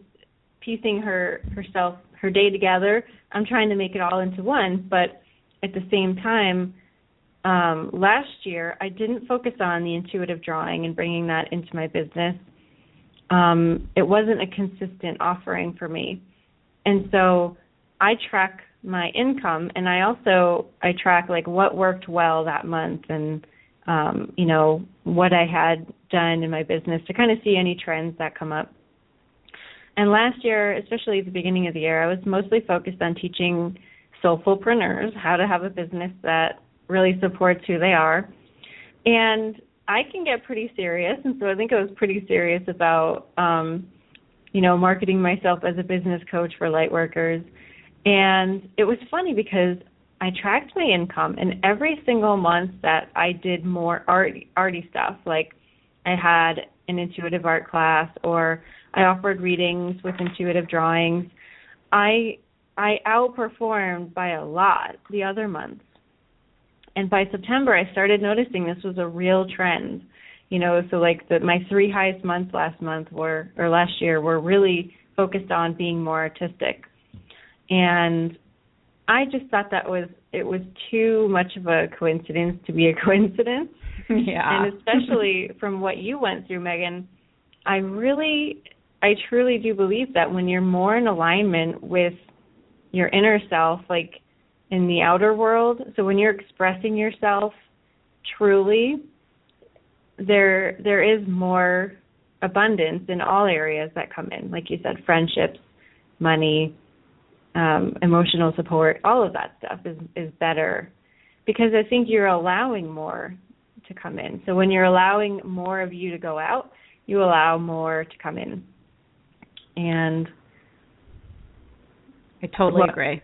Speaker 2: piecing her herself her day together. I'm trying to make it all into one, but at the same time, um, last year I didn't focus on the intuitive drawing and bringing that into my business. Um, it wasn't a consistent offering for me, and so I track my income and I also I track like what worked well that month and um, you know what I had done in my business to kind of see any trends that come up. And last year, especially at the beginning of the year, I was mostly focused on teaching soulfulpreneurs how to have a business that really supports who they are. And I can get pretty serious, and so I think I was pretty serious about, um, you know, marketing myself as a business coach for light workers. And it was funny because I tracked my income, and every single month that I did more art, arty stuff, like I had an intuitive art class or I offered readings with intuitive drawings, I I outperformed by a lot the other months. And by September, I started noticing this was a real trend. You know, so like the my three highest months last month were or last year were really focused on being more artistic. And I just thought that was it was too much of a coincidence to be a coincidence.
Speaker 3: Yeah.
Speaker 2: And especially from what you went through, Megan, I really I truly do believe that when you're more in alignment with your inner self, like in the outer world, so when you're expressing yourself truly, there there is more abundance in all areas that come in. Like you said, friendships, money, um, emotional support, all of that stuff is is better because I think you're allowing more to come in. So when you're allowing more of you to go out, you allow more to come in. And
Speaker 3: I totally agree.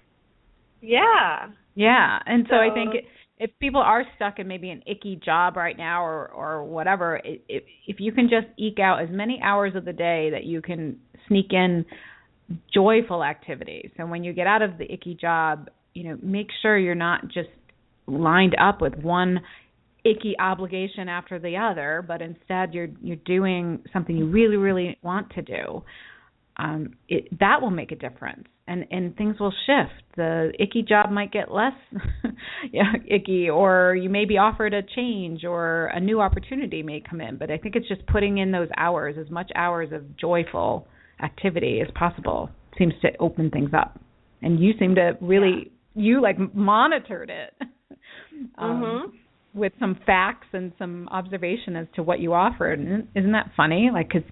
Speaker 2: Yeah.
Speaker 3: Yeah, and so, so I think if people are stuck in maybe an icky job right now or or whatever, if if you can just eke out as many hours of the day that you can sneak in joyful activities. And when you get out of the icky job, you know, make sure you're not just lined up with one icky obligation after the other, but instead you're you're doing something you really really want to do. Um, it, that will make a difference, and and things will shift. The icky job might get less yeah, icky, or you may be offered a change, or a new opportunity may come in. But I think it's just putting in those hours, as much hours of joyful activity as possible seems to open things up. And you seem to really yeah. you like monitored it.
Speaker 2: um, mm-hmm.
Speaker 3: With some facts and some observation as to what you offered, isn't that funny? Like, because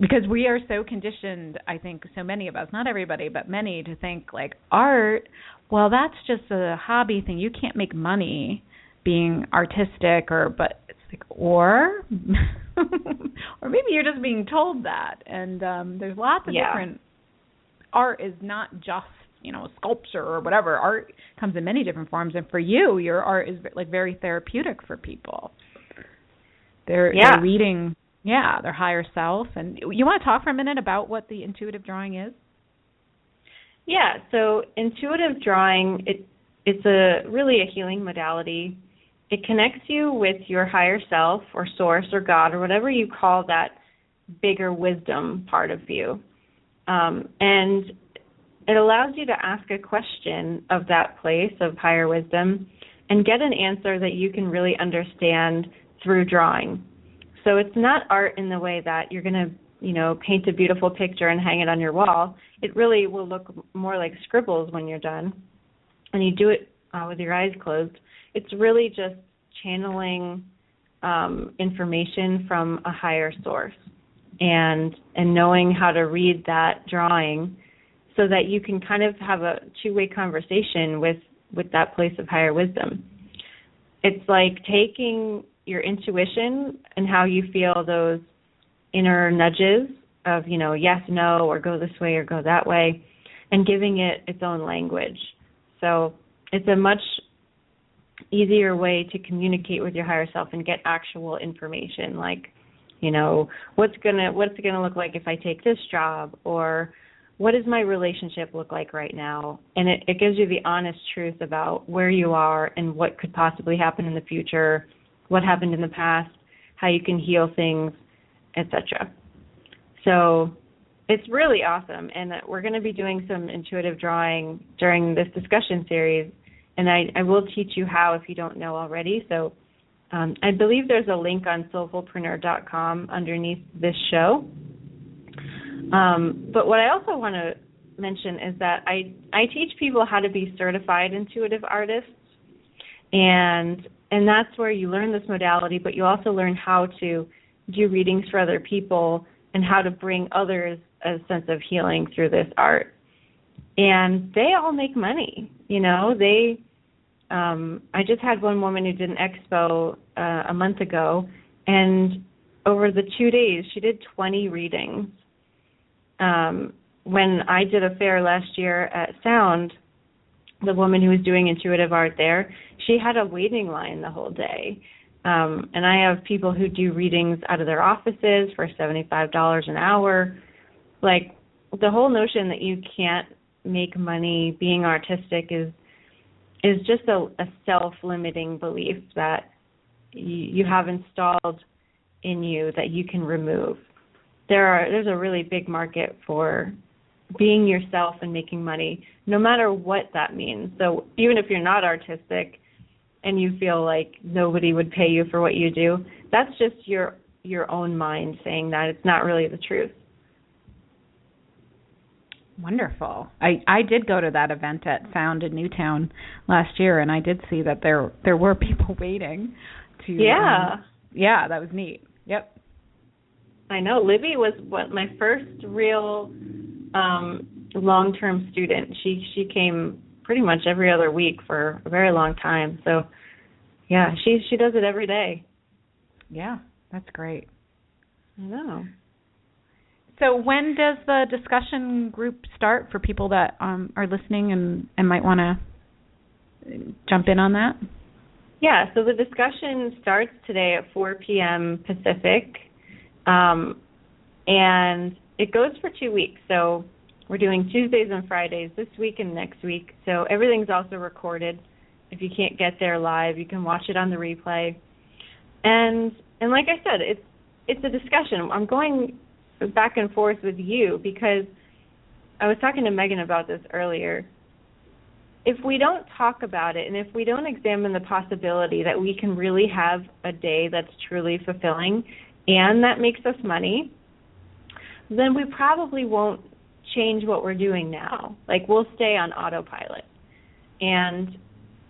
Speaker 3: because we are so conditioned, I think, so many of us, not everybody, but many, to think like art. Well, that's just a hobby thing. You can't make money being artistic, or but it's like, or or maybe you're just being told that. And um there's lots of
Speaker 2: yeah.
Speaker 3: different art is not just you know sculpture or whatever. Art comes in many different forms. And for you your art is like very therapeutic for people. They're,
Speaker 2: yeah.
Speaker 3: they're reading yeah their higher self. And you want to talk for a minute about what the intuitive drawing is?
Speaker 2: Yeah. So intuitive drawing it it's a really a healing modality. It connects you with your higher self or source or God or whatever you call that bigger wisdom part of you. Um, and it allows you to ask a question of that place of higher wisdom and get an answer that you can really understand through drawing. So it's not art in the way that you're going to, you know, paint a beautiful picture and hang it on your wall. It really will look more like scribbles when you're done. And you do it uh, with your eyes closed it's really just channeling um, information from a higher source and and knowing how to read that drawing so that you can kind of have a two-way conversation with with that place of higher wisdom. It's like taking your intuition and how you feel those inner nudges of you know yes no or go this way or go that way and giving it its own language. So it's a much easier way to communicate with your higher self and get actual information like you know what's going to what's it going to look like if i take this job or what does my relationship look like right now and it, it gives you the honest truth about where you are and what could possibly happen in the future what happened in the past how you can heal things etc so it's really awesome and we're going to be doing some intuitive drawing during this discussion series and I, I will teach you how if you don't know already. So um, I believe there's a link on soulfulpreneur.com underneath this show. Um, but what I also want to mention is that I I teach people how to be certified intuitive artists, and and that's where you learn this modality, but you also learn how to do readings for other people and how to bring others a sense of healing through this art and they all make money. You know, they. Um, I just had one woman who did an expo uh, a month ago, and over the two days, she did 20 readings. Um, when I did a fair last year at Sound, the woman who was doing intuitive art there, she had a waiting line the whole day. Um, and I have people who do readings out of their offices for $75 an hour. Like the whole notion that you can't make money being artistic is is just a, a self-limiting belief that you, you have installed in you that you can remove. There are there's a really big market for being yourself and making money, no matter what that means. So even if you're not artistic and you feel like nobody would pay you for what you do, that's just your your own mind saying that it's not really the truth.
Speaker 3: Wonderful. I I did go to that event at Sound in Newtown last year, and I did see that there there were people waiting to.
Speaker 2: Yeah.
Speaker 3: Um, yeah, that was neat. Yep.
Speaker 2: I know. Libby was what my first real um long term student. She she came pretty much every other week for a very long time. So yeah, she she does it every day.
Speaker 3: Yeah, that's great.
Speaker 2: I know.
Speaker 3: So when does the discussion group start for people that um, are listening and, and might want to jump in on that?
Speaker 2: Yeah, so the discussion starts today at 4 p.m. Pacific, um, and it goes for two weeks. So we're doing Tuesdays and Fridays this week and next week. So everything's also recorded. If you can't get there live, you can watch it on the replay. And and like I said, it's it's a discussion. I'm going back and forth with you because I was talking to Megan about this earlier. If we don't talk about it and if we don't examine the possibility that we can really have a day that's truly fulfilling and that makes us money, then we probably won't change what we're doing now. Like we'll stay on autopilot. And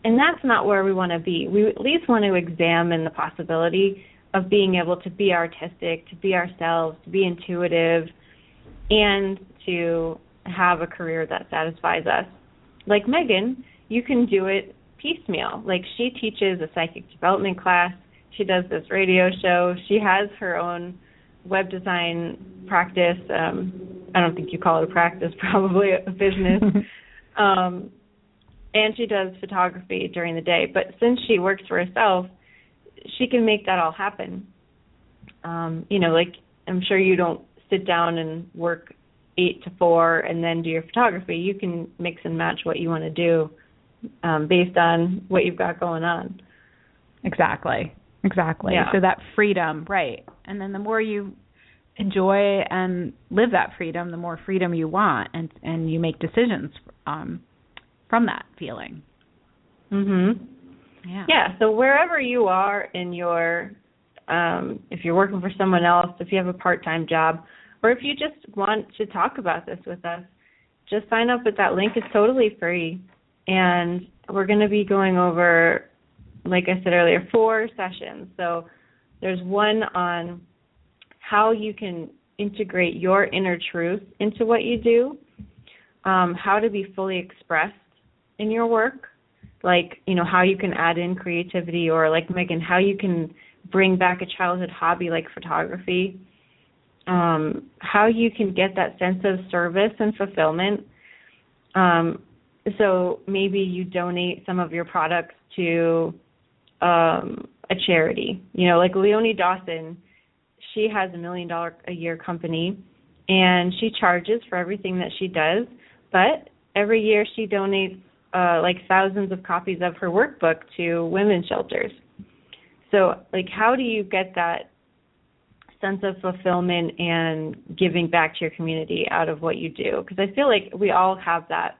Speaker 2: and that's not where we want to be. We at least want to examine the possibility of being able to be artistic, to be ourselves, to be intuitive, and to have a career that satisfies us. Like Megan, you can do it piecemeal. Like she teaches a psychic development class, she does this radio show, she has her own web design practice. Um, I don't think you call it a practice, probably a business. um, and she does photography during the day. But since she works for herself, she can make that all happen. Um, you know, like I'm sure you don't sit down and work eight to four and then do your photography. You can mix and match what you want to do um, based on what you've got going on.
Speaker 3: Exactly. Exactly.
Speaker 2: Yeah.
Speaker 3: So that freedom, right. And then the more you enjoy and live that freedom, the more freedom you want and and you make decisions um from that feeling.
Speaker 2: Mhm.
Speaker 3: Yeah.
Speaker 2: Yeah, so wherever you are in your um if you're working for someone else, if you have a part-time job, or if you just want to talk about this with us, just sign up at that link. It's totally free. And we're going to be going over like I said earlier, four sessions. So there's one on how you can integrate your inner truth into what you do, um, how to be fully expressed in your work, like you know how you can add in creativity, or like Megan, how you can bring back a childhood hobby like photography, um, how you can get that sense of service and fulfillment. Um, so maybe you donate some of your products to um, a charity. You know, like Leonie Dawson, she has a million dollar a year company and she charges for everything that she does, but every year she donates uh like thousands of copies of her workbook to women's shelters. So, like how do you get that sense of fulfillment and giving back to your community out of what you do? Because I feel like we all have that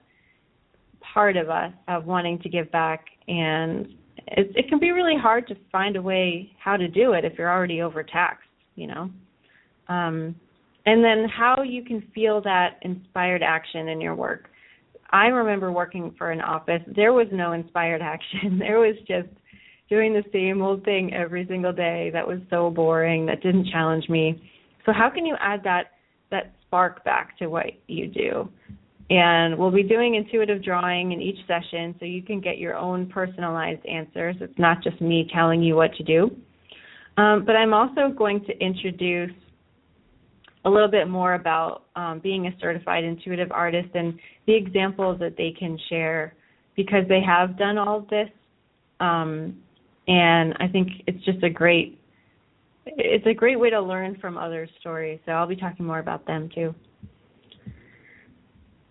Speaker 2: part of us of wanting to give back and it, it can be really hard to find a way how to do it if you're already overtaxed, you know. Um, and then how you can feel that inspired action in your work. I remember working for an office. There was no inspired action. There was just doing the same old thing every single day that was so boring that didn't challenge me. So how can you add that that spark back to what you do? And we'll be doing intuitive drawing in each session so you can get your own personalized answers. It's not just me telling you what to do. Um, but I'm also going to introduce a little bit more about um, being a certified intuitive artist and the examples that they can share because they have done all of this. Um, and I think it's just a great it's a great way to learn from other stories. So I'll be talking more about them too.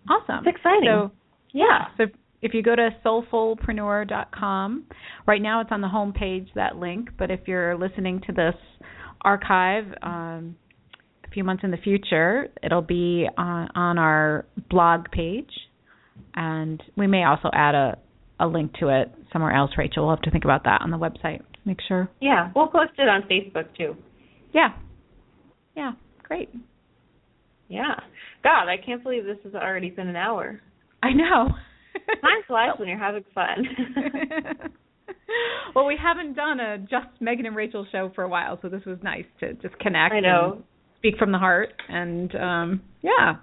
Speaker 3: Awesome.
Speaker 2: It's exciting.
Speaker 3: So,
Speaker 2: yeah.
Speaker 3: So if you go to soulfulpreneur.com, right now it's on the home page that link, but if you're listening to this archive um, a few months in the future, it'll be on, on our blog page, and we may also add a a link to it somewhere else. Rachel, we'll have to think about that on the website. Make sure.
Speaker 2: Yeah, we'll post it on Facebook too.
Speaker 3: Yeah. Yeah. Great.
Speaker 2: Yeah. God, I can't believe this has already been an hour.
Speaker 3: I know.
Speaker 2: Time flies when you're having fun.
Speaker 3: well, we haven't done a just Megan and Rachel show for a while, so this was nice to just connect.
Speaker 2: I know.
Speaker 3: speak from the heart, and um yeah.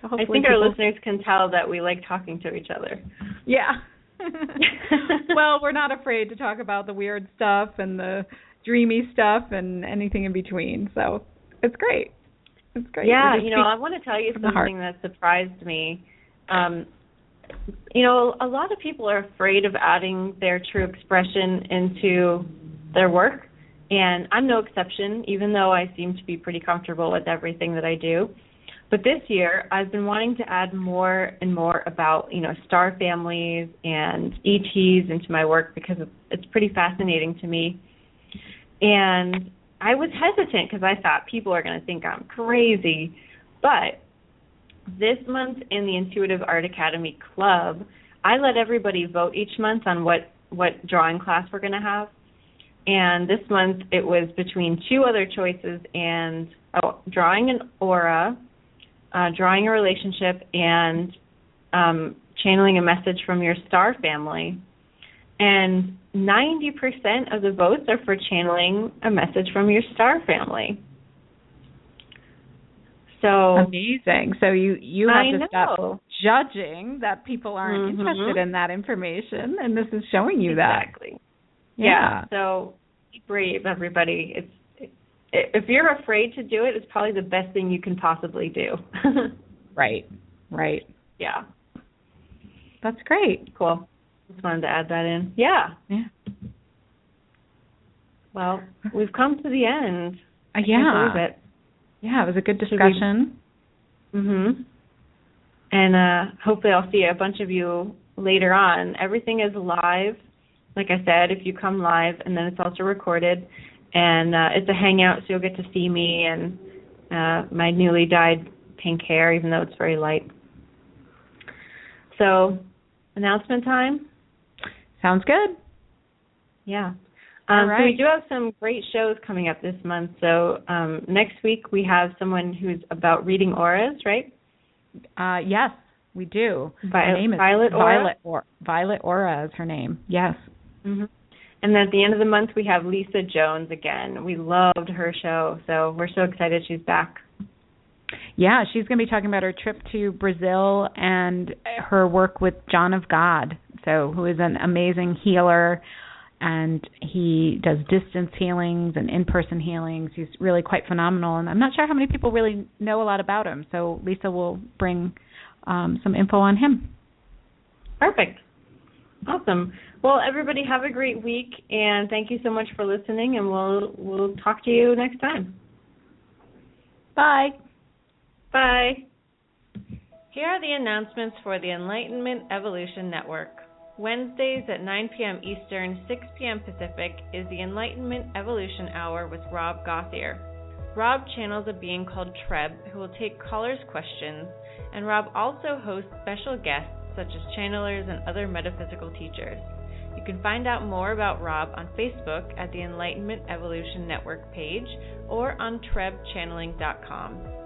Speaker 3: So
Speaker 2: I think our listeners can tell that we like talking to each other.
Speaker 3: Yeah. well, we're not afraid to talk about the weird stuff and the dreamy stuff and anything in between. So it's great. It's great.
Speaker 2: Yeah, you know, I want to tell you something that surprised me. Um, you know, a lot of people are afraid of adding their true expression into their work, and I'm no exception, even though I seem to be pretty comfortable with everything that I do. But this year, I've been wanting to add more and more about, you know, star families and ETs into my work because it's pretty fascinating to me. And I was hesitant because I thought people are going to think I'm crazy. But this month in the Intuitive Art Academy Club, I let everybody vote each month on what what drawing class we're going to have. And this month it was between two other choices and oh, drawing an aura, uh, drawing a relationship, and um, channeling a message from your star family. And 90% of the votes are for channeling a message from your star family. So
Speaker 3: amazing. So you you have
Speaker 2: I
Speaker 3: to
Speaker 2: know.
Speaker 3: stop judging that people aren't
Speaker 2: Mhm.
Speaker 3: interested in that information, and this is showing you that.
Speaker 2: exactly.
Speaker 3: Yeah.
Speaker 2: Yeah. So be brave, everybody. It's if you're afraid to do it, it's probably the best thing you can possibly do.
Speaker 3: Right. Right.
Speaker 2: yeah.
Speaker 3: That's great.
Speaker 2: Cool. Just wanted to add that in. Yeah.
Speaker 3: Yeah.
Speaker 2: Well, we've come to the end.
Speaker 3: Uh, yeah.
Speaker 2: it.
Speaker 3: Yeah. It was a good
Speaker 2: we-
Speaker 3: discussion.
Speaker 2: Mhm. And uh hopefully I'll see a bunch of you later on. Everything is live. Like I said, if you come live and then it's also recorded and uh it's a hangout so you'll get to see me and uh my newly dyed pink hair even though it's very light. So, announcement time?
Speaker 3: Sounds good.
Speaker 2: Yeah. Um, So we do have some great shows coming up this month. So um, next week we have someone who's about reading auras, right?
Speaker 3: Uh, yes, we do.
Speaker 2: Vi-
Speaker 3: her name is
Speaker 2: Violet Aura?
Speaker 3: Violet or Violet Aura is her name. Yes.
Speaker 2: hmm And then at the end of the month, we have Lisa Jones again. We loved her show, so we're so excited she's back.
Speaker 3: Yeah, she's going to be talking about her trip to Brazil and her work with John of God, so who is an amazing healer and he does distance healings and in-person healings. He's really quite phenomenal and I'm not sure how many people really know a lot about him. So Lisa will bring um some info on him.
Speaker 2: Perfect. Awesome. Well, everybody have a great week, and thank you so much for listening. And we'll we'll talk to you next time.
Speaker 3: Bye.
Speaker 2: Bye. Here are the announcements for the Enlightenment Evolution Network. Wednesdays at 9 p.m. Eastern, 6 p.m. Pacific is the Enlightenment Evolution Hour with Rob Gothier. Rob channels a being called Treb who will take callers' questions, and Rob also hosts special guests such as channelers and other metaphysical teachers. You can find out more about Rob on Facebook at the Enlightenment Evolution Network page or on trebchanneling.com.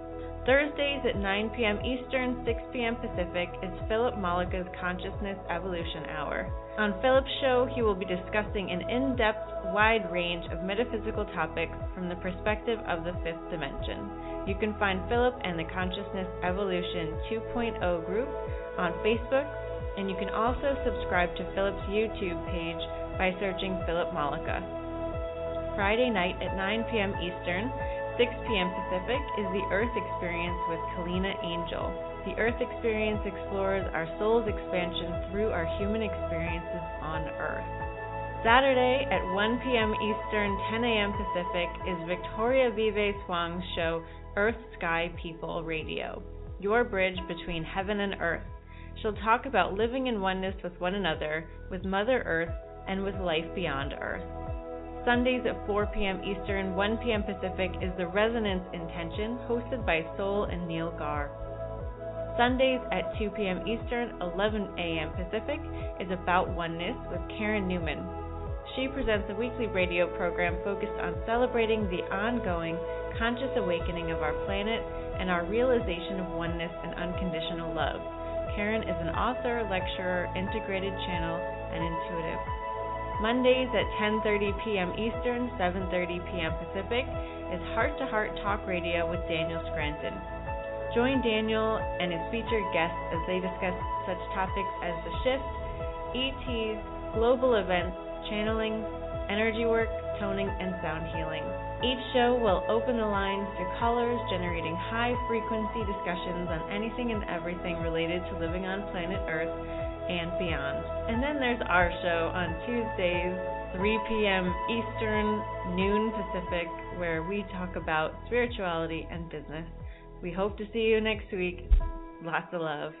Speaker 2: Thursdays at 9 p.m. Eastern, 6 p.m. Pacific is Philip Malika's Consciousness Evolution Hour. On Philip's show, he will be discussing an in depth, wide range of metaphysical topics from the perspective of the fifth dimension. You can find Philip and the Consciousness Evolution 2.0 group on Facebook, and you can also subscribe to Philip's YouTube page by searching Philip Malika. Friday night at 9 p.m. Eastern, 6 p.m. Pacific is the Earth Experience with Kalina Angel. The Earth Experience explores our soul's expansion through our human experiences on Earth. Saturday at 1 p.m. Eastern, 10 a.m. Pacific is Victoria Vive Swang's show Earth Sky People Radio, your bridge between heaven and earth. She'll talk about living in oneness with one another, with Mother Earth, and with life beyond Earth. Sundays at 4 p.m. Eastern, 1 p.m. Pacific is the Resonance Intention, hosted by Soul and Neil Gar. Sundays at 2 p.m. Eastern, 11 a.m. Pacific is About Oneness with Karen Newman. She presents a weekly radio program focused on celebrating the ongoing conscious awakening of our planet and our realization of oneness and unconditional love. Karen is an author, lecturer, integrated channel, and intuitive. Mondays at 10:30 p.m. Eastern, 7:30 p.m. Pacific is Heart to Heart Talk Radio with Daniel Scranton. Join Daniel and his featured guests as they discuss such topics as the shift, ETs, global events, channeling, energy work, toning, and sound healing. Each show will open the lines to callers, generating high frequency discussions on anything and everything related to living on planet Earth and beyond. And then there's our show on Tuesdays, 3 p.m. Eastern, noon Pacific, where we talk about spirituality and business. We hope to see you next week. Lots of love.